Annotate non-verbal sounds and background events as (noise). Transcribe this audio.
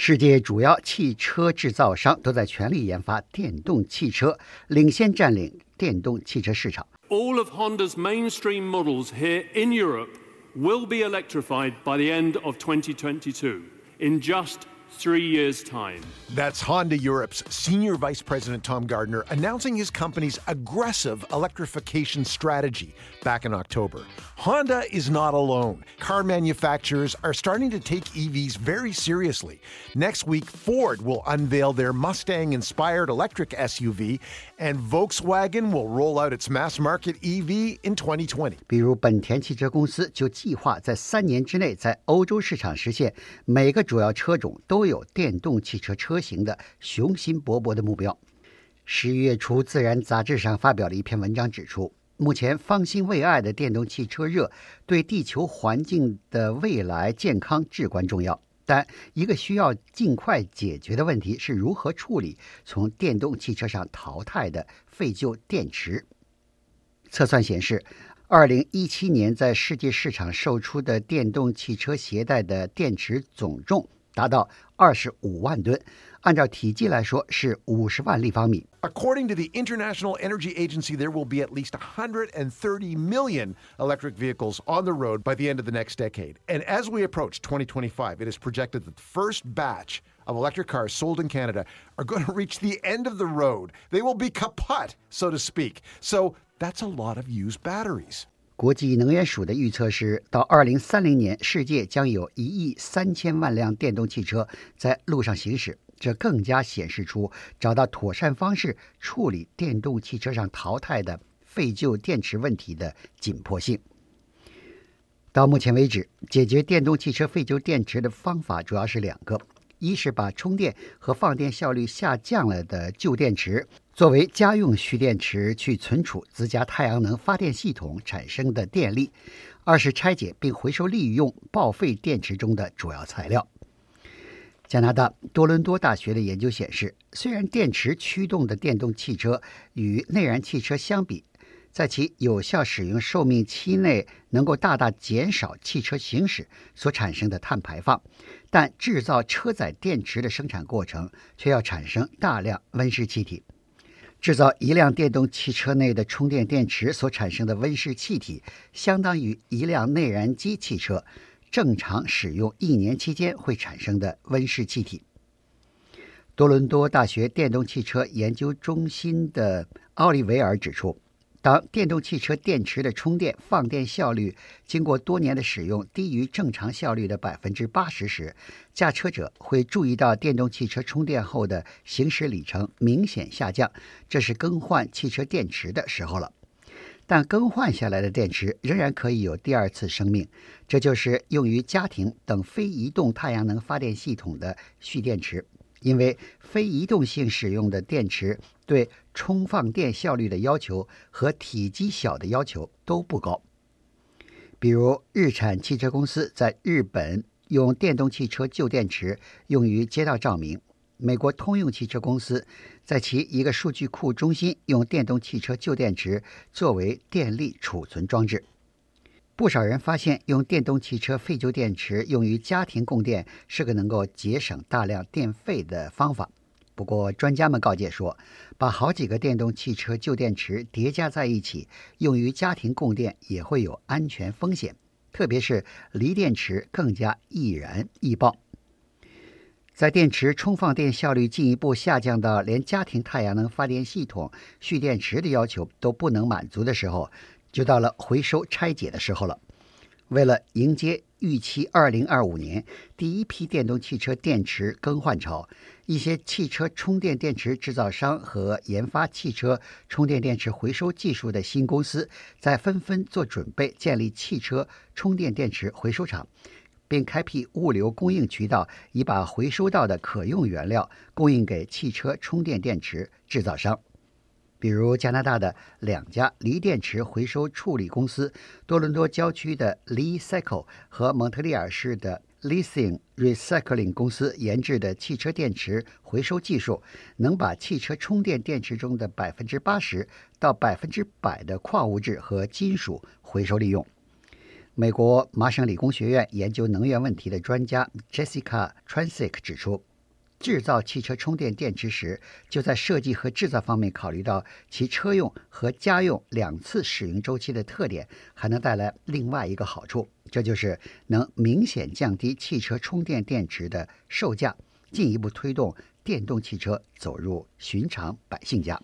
世界主要汽车制造商都在全力研发电动汽车，领先占领电动汽车市场。All of Honda's mainstream models here in Europe will be electrified by the end of 2022 in just three years' time. That's Honda Europe's Senior Vice President Tom Gardner announcing his company's aggressive electrification strategy back in October. Honda is not alone. Car manufacturers are starting to take EVs very seriously. Next week, Ford will unveil their Mustang inspired electric SUV, and Volkswagen will roll out its mass market EV in 2020. 比如本田汽车公司就计划在三年之内在欧洲市场实现每个主要车种都 都有电动汽车车型的雄心勃勃的目标。十一月初，《自然》杂志上发表了一篇文章，指出，目前方兴未艾的电动汽车热对地球环境的未来健康至关重要。但一个需要尽快解决的问题是如何处理从电动汽车上淘汰的废旧电池。测算显示，二零一七年在世界市场售出的电动汽车携带的电池总重。达到二十五万吨，按照体积来说是五十万立方米。According to the International Energy Agency, there will be at least 130 million electric vehicles on the road by the end of the next decade. And as we approach 2025, it is projected that the first batch of electric cars sold in Canada are going (laughs) to reach the end of the road. They will be kaput, so to speak. So that's a lot of used batteries. 国际能源署的预测是，到二零三零年，世界将有一亿三千万辆电动汽车在路上行驶。这更加显示出找到妥善方式处理电动汽车上淘汰的废旧电池问题的紧迫性。到目前为止，解决电动汽车废旧电池的方法主要是两个。一是把充电和放电效率下降了的旧电池作为家用蓄电池去存储自家太阳能发电系统产生的电力；二是拆解并回收利用报废电池中的主要材料。加拿大多伦多大学的研究显示，虽然电池驱动的电动汽车与内燃汽车相比，在其有效使用寿命期内，能够大大减少汽车行驶所产生的碳排放，但制造车载电池的生产过程却要产生大量温室气体。制造一辆电动汽车内的充电电池所产生的温室气体，相当于一辆内燃机汽车正常使用一年期间会产生的温室气体。多伦多大学电动汽车研究中心的奥利维尔指出。当电动汽车电池的充电放电效率经过多年的使用低于正常效率的百分之八十时，驾车者会注意到电动汽车充电后的行驶里程明显下降，这是更换汽车电池的时候了。但更换下来的电池仍然可以有第二次生命，这就是用于家庭等非移动太阳能发电系统的蓄电池。因为非移动性使用的电池对充放电效率的要求和体积小的要求都不高。比如，日产汽车公司在日本用电动汽车旧电池用于街道照明；美国通用汽车公司在其一个数据库中心用电动汽车旧电池作为电力储存装置。不少人发现，用电动汽车废旧电池用于家庭供电是个能够节省大量电费的方法。不过，专家们告诫说，把好几个电动汽车旧电池叠加在一起用于家庭供电也会有安全风险，特别是锂电池更加易燃易爆。在电池充放电效率进一步下降到连家庭太阳能发电系统蓄电池的要求都不能满足的时候。就到了回收拆解的时候了。为了迎接预期2025年第一批电动汽车电池更换潮，一些汽车充电电池制造商和研发汽车充电电池回收技术的新公司在纷纷做准备，建立汽车充电电池回收厂，并开辟物流供应渠道，以把回收到的可用原料供应给汽车充电电池制造商。比如加拿大的两家锂电池回收处理公司，多伦多郊区的 Lee Cycle 和蒙特利尔市的 Lithium Recycling 公司研制的汽车电池回收技术，能把汽车充电电池中的百分之八十到百分之百的矿物质和金属回收利用。美国麻省理工学院研究能源问题的专家 Jessica Transick 指出，制造汽车充电电池时，就在设计和制造方面考虑到其车用和家用两次使用周期的特点，还能带来另外一个好处，这就是能明显降低汽车充电电池的售价，进一步推动电动汽车走入寻常百姓家。